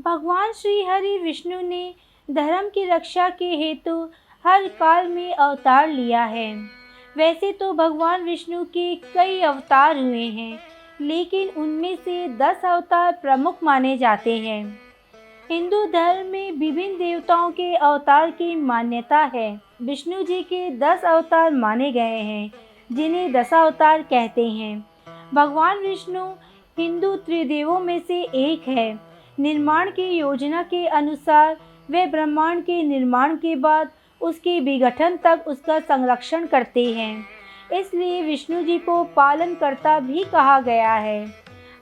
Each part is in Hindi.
भगवान श्री हरि विष्णु ने धर्म की रक्षा के हेतु हर काल में अवतार लिया है। वैसे तो भगवान विष्णु के कई अवतार हुए हैं, लेकिन उनमें से दस अवतार प्रमुख माने जाते हैं। हिंदू धर्म में विभिन्न देवताओं के अवतार की मान्यता है। विष्णु जी के दस अवतार माने गए हैं, जिन्हें दशावतार कहते हैं। भगवान विष्णु हिंदू त्रिदेवों में से एक है निर्माण की योजना के अनुसार, वे ब्रह्मांड के निर्माण के बाद उसके विघटन तक उसका संरक्षण करते हैं। इसलिए विष्णु जी को पालनकर्ता भी कहा गया है।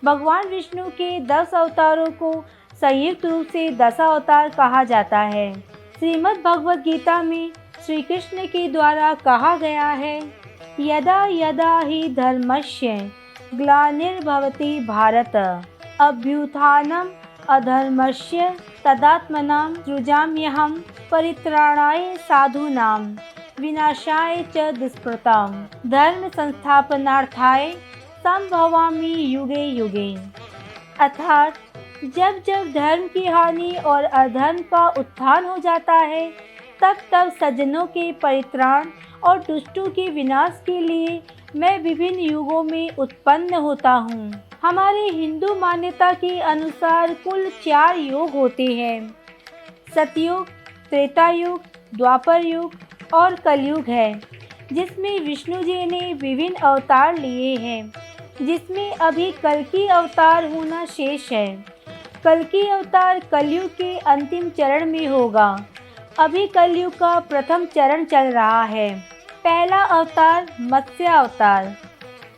भगवान विष्णु के दस अवतारों को संयुक्त रूप से दशावतार कहा जाता है। श्रीमद् भगवद गीता में श्री कृष्ण के द्वारा कहा गया है, यदा यदा ही धर्मस्य ग्लानिर्भवति भारत अभ्युत्थानम अधर्मस्य तदात्मनां सृजाम्यहं परित्राणाय साधूनां विनाशाय च धर्म संस्थापनार्थाय संभवामि युगे युगे। अर्थात, जब जब धर्म की हानि और अधर्म का उत्थान हो जाता है, तब तब सज्जनों के परित्राण और दुष्टों के विनाश के लिए मैं विभिन्न युगों में उत्पन्न होता हूँ। हमारे हिंदू मान्यता के अनुसार कुल चार युग होते हैं। सतयुग त्रेता युग द्वापर युग और कलयुग है, जिसमें विष्णु जी ने विभिन्न अवतार लिए हैं, जिसमें अभी कल की अवतार होना शेष है। कल की अवतार कलयुग के अंतिम चरण में होगा। अभी कलयुग का प्रथम चरण चल रहा है। पहला अवतार मत्स्य अवतार।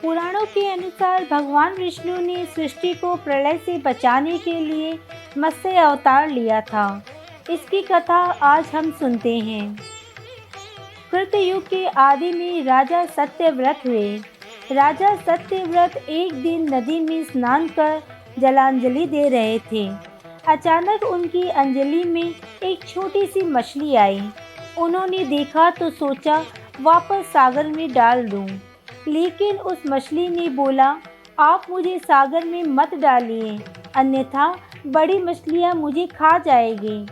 पुराणों के अनुसार भगवान विष्णु ने सृष्टि को प्रलय से बचाने के लिए मत्स्य अवतार लिया था। इसकी कथा आज हम सुनते हैं। कृतयुग के आदि में राजा सत्यव्रत हुए। राजा सत्यव्रत एक दिन नदी में स्नान कर जलांजलि दे रहे थे। अचानक उनकी अंजलि में एक छोटी सी मछली आई। उन्होंने देखा तो सोचा, वापस सागर में डाल दूँ। लेकिन उस मछली ने बोला, आप मुझे सागर में मत डालिए, अन्यथा बड़ी मछलियाँ मुझे खा जाएगी।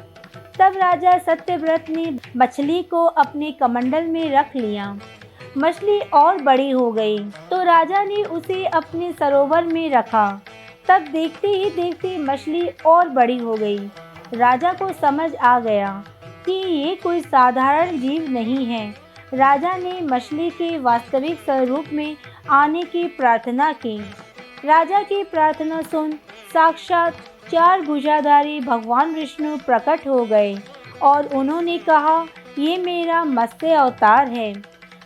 तब राजा सत्यव्रत ने मछली को अपने कमंडल में रख लिया। मछली और बड़ी हो गई तो राजा ने उसे अपने सरोवर में रखा। तब देखते ही देखते मछली और बड़ी हो गई। राजा को समझ आ गया कि ये कोई साधारण जीव नहीं है। राजा ने मछली के वास्तविक स्वरूप में आने की प्रार्थना की। राजा की प्रार्थना सुन साक्षात चार भुजाधारी भगवान विष्णु प्रकट हो गए और उन्होंने कहा, ये मेरा मत्स्य अवतार है।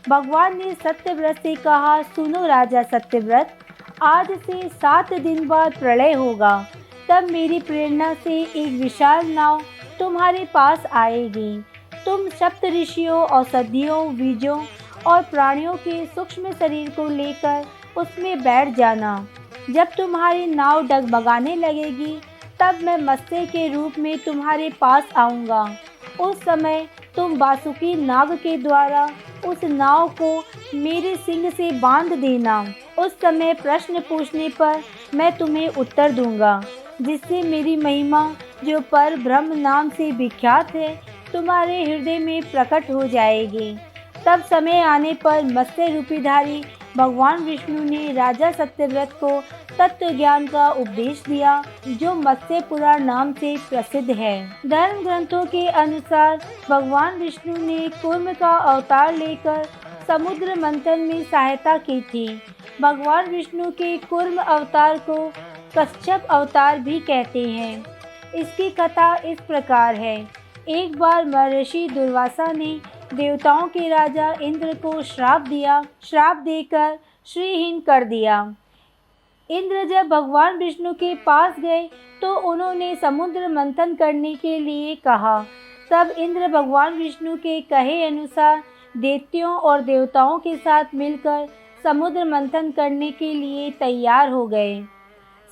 भगवान ने सत्यव्रत से कहा, सुनो राजा सत्यव्रत, आज से सात दिन बाद प्रलय होगा। तब मेरी प्रेरणा से एक विशाल नाव तुम्हारे पास आएगी। तुम सप्त ऋषियों, औषधियों, बीजों और प्राणियों के सूक्ष्म शरीर को लेकर उसमें बैठ जाना। जब तुम्हारी नाव डगमगाने लगेगी, तब मैं मत्स्य के रूप में तुम्हारे पास आऊँगा। उस समय तुम बासुकी नाग के द्वारा उस नाव को मेरे सिंह से बाँध देना। उस समय प्रश्न पूछने पर मैं तुम्हें उत्तर दूँगा, जिससे मेरी महिमा, जो पर ब्रह्म नाम से विख्यात है तुम्हारे हृदय में प्रकट हो जाएगी। तब समय आने पर मत्स्य रूपीधारी भगवान विष्णु ने राजा सत्यव्रत को तत्व ज्ञान का उपदेश दिया, जो मत्स्य पुराण नाम से प्रसिद्ध है। धर्म ग्रंथों के अनुसार भगवान विष्णु ने कुर्म का अवतार लेकर समुद्र मंथन में सहायता की थी। भगवान विष्णु के कुर्म अवतार को कश्यप अवतार भी कहते हैं। इसकी कथा इस प्रकार है। एक बार महर्षि दुर्वासा ने देवताओं के राजा इंद्र को श्राप दिया। श्राप देकर श्रीहीन कर दिया। इंद्र जब भगवान विष्णु के पास गए तो उन्होंने समुद्र मंथन करने के लिए कहा। तब इंद्र भगवान विष्णु के कहे अनुसार देवतियों और देवताओं के साथ मिलकर समुद्र मंथन करने के लिए तैयार हो गए।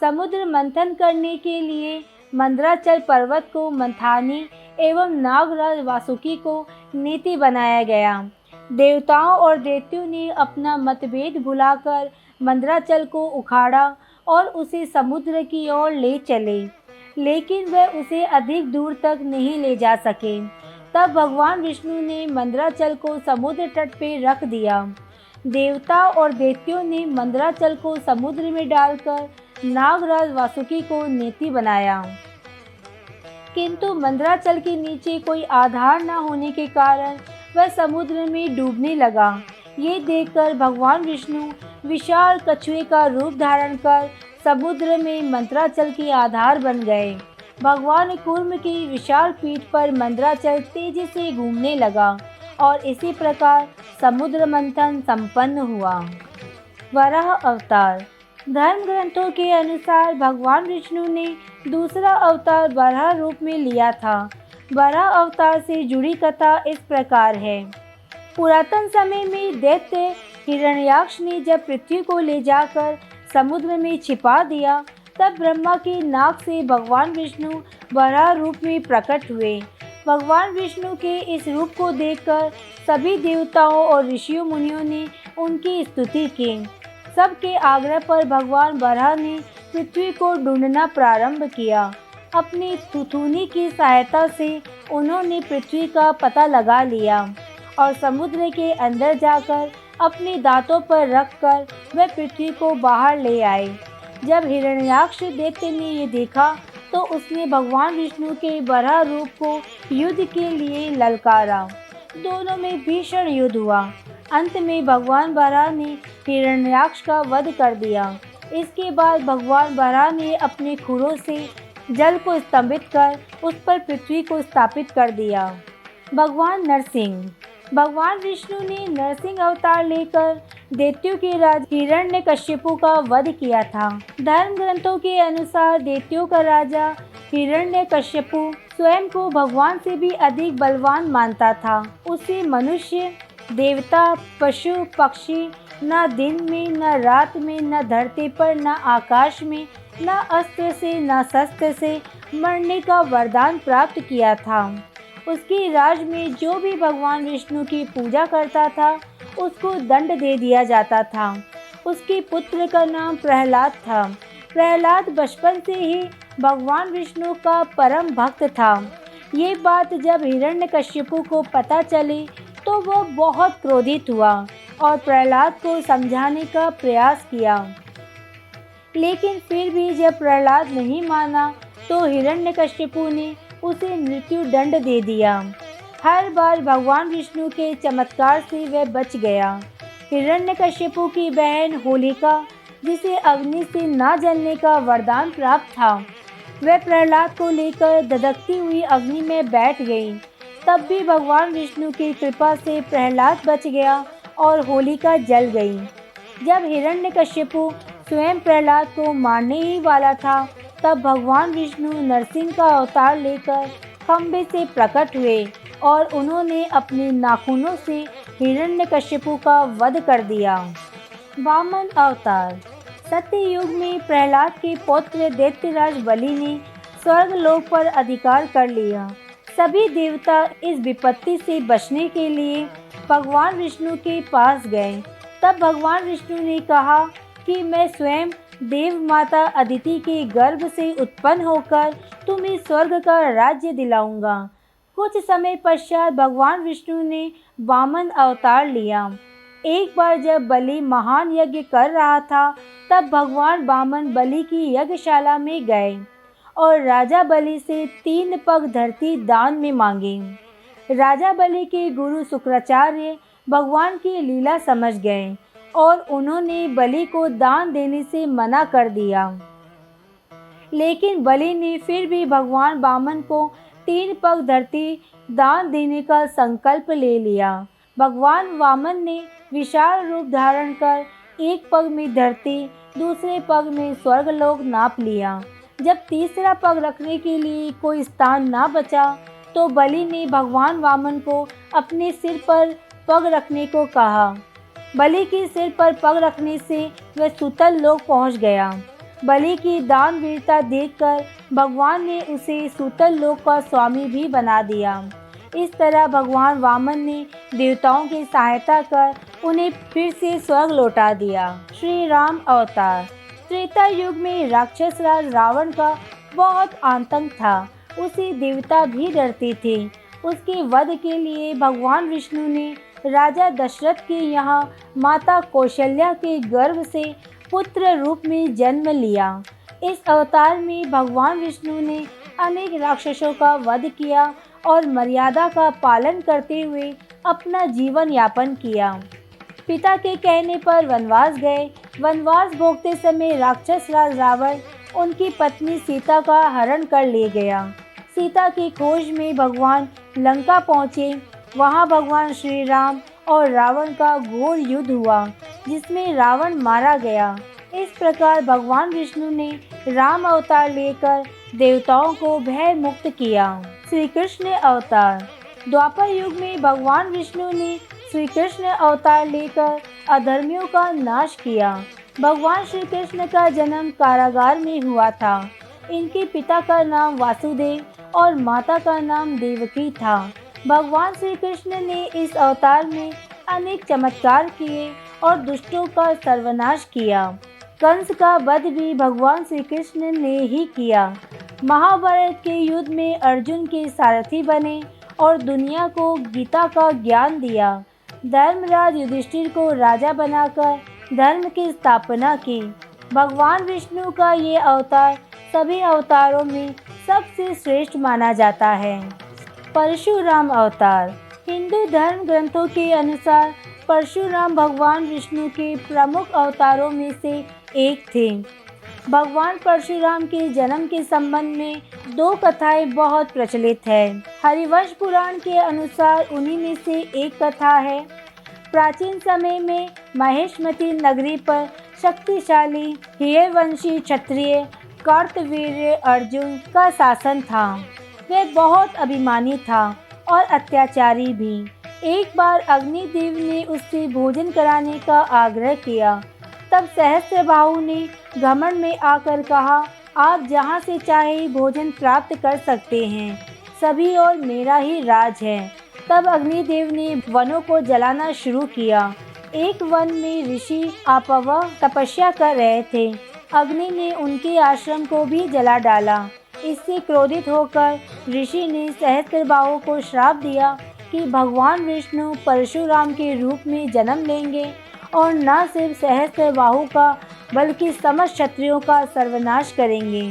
समुद्र मंथन करने के लिए मंद्राचल पर्वत को मंथानी एवं नागराज वासुकी को नीति बनाया गया। देवताओं और देवतियों ने अपना मतभेद भुलाकर मंद्राचल को उखाड़ा और उसे समुद्र की ओर ले चले, लेकिन वह उसे अधिक दूर तक नहीं ले जा सके। तब भगवान विष्णु ने मंदराचल को समुद्र तट पर रख दिया। देवता और दैत्यों ने मंदराचल को समुद्र में डालकर नागराज वासुकी को नेति बनाया। किंतु मंदराचल के नीचे कोई आधार न होने के कारण वह समुद्र में डूबने लगा। ये देखकर भगवान विष्णु विशाल कछुए का रूप धारण कर समुद्र में मंत्राचल के आधार बन गए। भगवान कुर्म की विशाल पीठ पर मंदराचल तेज़ी से घूमने लगा और इसी प्रकार समुद्र मंथन संपन्न हुआ। वराह अवतार धर्म ग्रंथों के अनुसार भगवान विष्णु ने दूसरा अवतार बराह रूप में लिया था। बराह अवतार से जुड़ी कथा इस प्रकार है। पुरातन समय में दैत्य हिरण्याक्ष ने जब पृथ्वी को ले जाकर समुद्र में छिपा दिया, तब ब्रह्मा के नाक से भगवान विष्णु बराह रूप में प्रकट हुए। भगवान विष्णु के इस रूप को देखकर सभी देवताओं और ऋषियों मुनियों ने उनकी स्तुति की। सबके आग्रह पर भगवान बराह ने पृथ्वी को ढूंढना प्रारंभ किया। अपनी तुथुनी की सहायता से उन्होंने पृथ्वी का पता लगा लिया और समुद्र के अंदर जाकर अपने दांतों पर रखकर वह पृथ्वी को बाहर ले आए। जब हिरण्याक्ष देवते ने ये देखा तो उसने भगवान विष्णु के बड़ा रूप को युद्ध के लिए ललकारा। दोनों में भीषण युद्ध हुआ। अंत में भगवान बरा ने हिरण्याक्ष का वध कर दिया। इसके बाद भगवान बरा ने अपने खुरों से जल को स्तंभित कर उस पर पृथ्वी को स्थापित कर दिया। भगवान नरसिंह। भगवान विष्णु ने नरसिंह अवतार लेकर दैत्यों के राज हिरण्य कश्यपु का वध किया था। धर्म ग्रंथों के अनुसार दैत्यों का राजा हिरण्य कश्यपु स्वयं को भगवान से भी अधिक बलवान मानता था। उसे मनुष्य देवता, पशु, पक्षी, न दिन में, न रात में, न धरती पर, न आकाश में, न अस्त्र से, न शस्त्र से मरने का वरदान प्राप्त किया था। उसकी राज में जो भी भगवान विष्णु की पूजा करता था, उसको दंड दे दिया जाता था। उसके पुत्र का नाम प्रहलाद था। प्रहलाद बचपन से ही भगवान विष्णु का परम भक्त था। ये बात जब हिरण्यकश्यपु को पता चली तो वह बहुत क्रोधित हुआ और प्रहलाद को समझाने का प्रयास किया। लेकिन फिर भी जब प्रहलाद नहीं माना तो हिरण्यकश्यपु ने उसे मृत्यु दंड दे दिया। हर बार भगवान विष्णु के चमत्कार से वह बच गया। हिरण्यकश्यपु की बहन होलिका, जिसे अग्नि से न जलने का वरदान प्राप्त था, वह प्रहलाद को लेकर ददकती हुई अग्नि में बैठ गई। तब भी भगवान विष्णु की कृपा से प्रहलाद बच गया और होलिका जल गई। जब हिरण्यकश्यपु स्वयं प्रहलाद को मारने ही वाला था, तब भगवान विष्णु नरसिंह का अवतार लेकर खंभे से प्रकट हुए और उन्होंने अपने नाखूनों से हिरण्यकश्यपु का वध कर दिया। वामन अवतार। सत्य युग में प्रहलाद के पौत्र दैत्यराज बलि ने स्वर्ग लोक पर अधिकार कर लिया। सभी देवता इस विपत्ति से बचने के लिए भगवान विष्णु के पास गए। तब भगवान विष्णु ने कहा कि मैं स्वयं देव माता अदिति के गर्भ से उत्पन्न होकर तुम्हें स्वर्ग का राज्य दिलाऊँगा। कुछ समय पश्चात भगवान विष्णु ने वामन अवतार लिया। एक बार जब बलि महान यज्ञ कर रहा था, तब भगवान वामन बलि की यज्ञशाला में गए। और राजा बलि से तीन पग धरती दान में मांगे। राजा बलि के गुरु शुक्राचार्य भगवान की लीला समझ गए और उन्होंने बलि को दान देने से मना कर दिया। लेकिन बलि ने फिर भी भगवान बामन को तीन पग धरती दान देने का संकल्प ले लिया। भगवान वामन ने विशाल रूप धारण कर एक पग में धरती, दूसरे पग में स्वर्गलोक नाप लिया। जब तीसरा पग रखने के लिए कोई स्थान ना बचा तो बलि ने भगवान वामन को अपने सिर पर पग रखने को कहा। बलि के सिर पर पग रखने से वह सुतल लोक पहुँच गया। बलि की दान वीरता देखकर भगवान ने उसे सुतल लोक का स्वामी भी बना दिया। इस तरह भगवान वामन ने देवताओं की सहायता कर उन्हें फिर से स्वर्ग लौटा दिया। श्री राम अवतार। त्रेता युग में राक्षस राज रावण का बहुत आतंक था। उसे देवता भी डरते थे। उसके वध के लिए भगवान विष्णु ने राजा दशरथ के यहाँ माता कौशल्या के गर्भ से पुत्र रूप में जन्म लिया। इस अवतार में भगवान विष्णु ने अनेक राक्षसों का वध किया और मर्यादा का पालन करते हुए अपना जीवन यापन किया। पिता के कहने पर वनवास गए। वनवास भोगते समय राक्षस राज रावण, उनकी पत्नी सीता का हरण कर ले गया। सीता की खोज में भगवान लंका पहुँचे। वहाँ भगवान श्री राम और रावण का घोर युद्ध हुआ, जिसमें रावण मारा गया। इस प्रकार भगवान विष्णु ने राम अवतार लेकर देवताओं को भय मुक्त किया। श्री कृष्ण अवतार। द्वापर युग में भगवान विष्णु ने श्री कृष्ण अवतार लेकर अधर्मियों का नाश किया। भगवान श्री कृष्ण का जन्म कारागार में हुआ था। इनके पिता का नाम वासुदेव और माता का नाम देवकी था। भगवान श्री कृष्ण ने इस अवतार में अनेक चमत्कार किए और दुष्टों का सर्वनाश किया। कंस का वध भी भगवान श्री कृष्ण ने ही किया। महाभारत के युद्ध में अर्जुन के सारथी बने और दुनिया को गीता का ज्ञान दिया। धर्मराज युधिष्ठिर को राजा बनाकर धर्म की स्थापना की। भगवान विष्णु का ये अवतार सभी अवतारों में सबसे श्रेष्ठ माना जाता है। परशुराम अवतार। हिंदू धर्म ग्रंथों के अनुसार परशुराम भगवान विष्णु के प्रमुख अवतारों में से एक थे। भगवान परशुराम के जन्म के संबंध में दो कथाएँ बहुत प्रचलित है। हरिवंश पुराण के अनुसार उन्हीं में से एक कथा है। प्राचीन समय में महेशमती नगरी पर शक्तिशाली हियवंशी क्षत्रिय कार्तवीर अर्जुन का शासन था। वह बहुत अभिमानी था और अत्याचारी भी। एक बार अग्निदेव ने उससे भोजन कराने का आग्रह किया। तब सहस्त्र बाहु ने घमंड में आकर कहा, आप जहाँ से चाहे भोजन प्राप्त कर सकते हैं। सभी और मेरा ही राज है। तब अग्निदेव ने वनों को जलाना शुरू किया। एक वन में ऋषि आपवा तपस्या कर रहे थे। अग्नि ने उनके आश्रम को भी जला डाला। इससे क्रोधित होकर ऋषि ने सहस्त्रबाहु को श्राप दिया कि भगवान विष्णु परशुराम के रूप में जन्म लेंगे। और न सिर्फ़ सहस्त्रबाहु का, बल्कि समस्त क्षत्रियों का सर्वनाश करेंगे।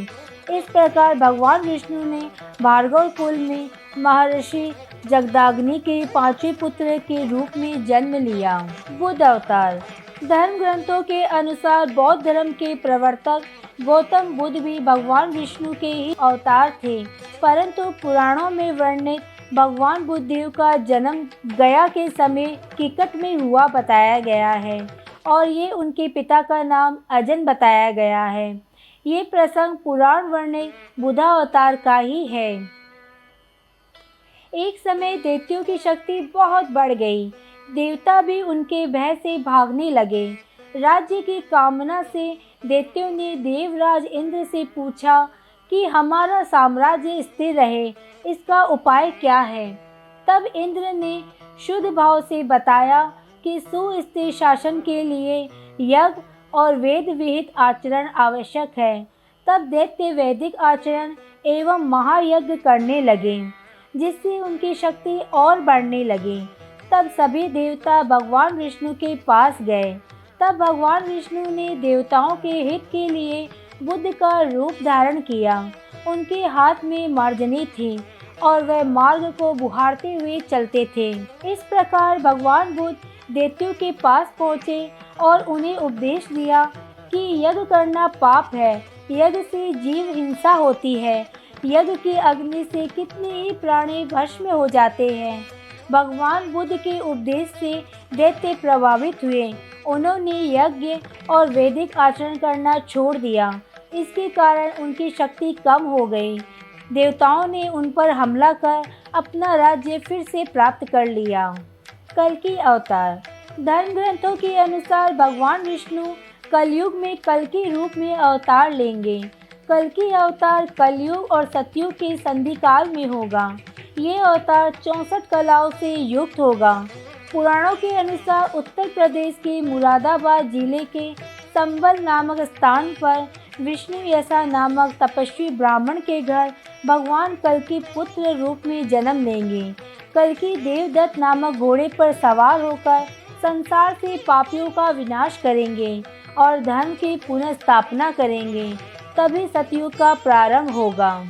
इस प्रकार भगवान विष्णु ने भार्गव कुल में महर्षि जगदाग्नि के पाँचवें पुत्र के रूप में जन्म लिया। बुद्ध अवतार। धर्म ग्रंथों के अनुसार बौद्ध धर्म के प्रवर्तक गौतम बुद्ध भी भगवान विष्णु के ही अवतार थे, परंतु पुराणों में वर्णित भगवान बुद्धदेव का जन्म गया के समय किकट में हुआ बताया गया है और ये उनके पिता का नाम अजन बताया गया है। ये प्रसंग पुराण वर्णित बुधा अवतार का ही है। एक समय दैत्यों की शक्ति बहुत बढ़ गई। देवता भी उनके भय से भागने लगे। राज्य की कामना से दैत्यों ने देवराज इंद्र से पूछा कि हमारा साम्राज्य स्थिर रहे, इसका उपाय क्या है? तब इंद्र ने शुद्ध भाव से बताया कि सुस्थिर शासन के लिए यज्ञ और वेद विहित आचरण आवश्यक है। तब दैत्य वैदिक आचरण एवं महायज्ञ करने लगे, जिससे उनकी शक्ति और बढ़ने लगी। तब सभी देवता भगवान विष्णु के पास गए। तब भगवान विष्णु ने देवताओं के हित के लिए बुद्ध का रूप धारण किया। उनके हाथ में मार्जनी थी और वह मार्ग को बुहारते हुए चलते थे। इस प्रकार भगवान बुद्ध दैत्यों के पास पहुँचे और उन्हें उपदेश दिया कि यज्ञ करना पाप है। यज्ञ से जीव हिंसा होती है। यज्ञ की अग्नि से कितने ही प्राणी भस्म हो जाते हैं। भगवान बुद्ध के उपदेश से दैत्य प्रभावित हुए। उन्होंने यज्ञ और वैदिक आचरण करना छोड़ दिया। इसके कारण उनकी शक्ति कम हो गई। देवताओं ने उन पर हमला कर अपना राज्य फिर से प्राप्त कर लिया। कल की अवतार। धर्म ग्रंथों के अनुसार भगवान विष्णु कलयुग में कल के रूप में अवतार लेंगे। कल की अवतार कलयुग और सतयुग के संधि काल में होगा। ये अवतार चौंसठ कलाओं से युक्त होगा। पुराणों के अनुसार उत्तर प्रदेश के मुरादाबाद ज़िले के संबल नामक स्थान पर विष्णु यसा नामक तपस्वी ब्राह्मण के घर भगवान कल के पुत्र रूप में जन्म लेंगे। कल की देवदत्त नामक घोड़े पर सवार होकर संसार से पापियों का विनाश करेंगे और धर्म की पुनः स्थापना करेंगे। तभी सतयुग का प्रारंभ होगा।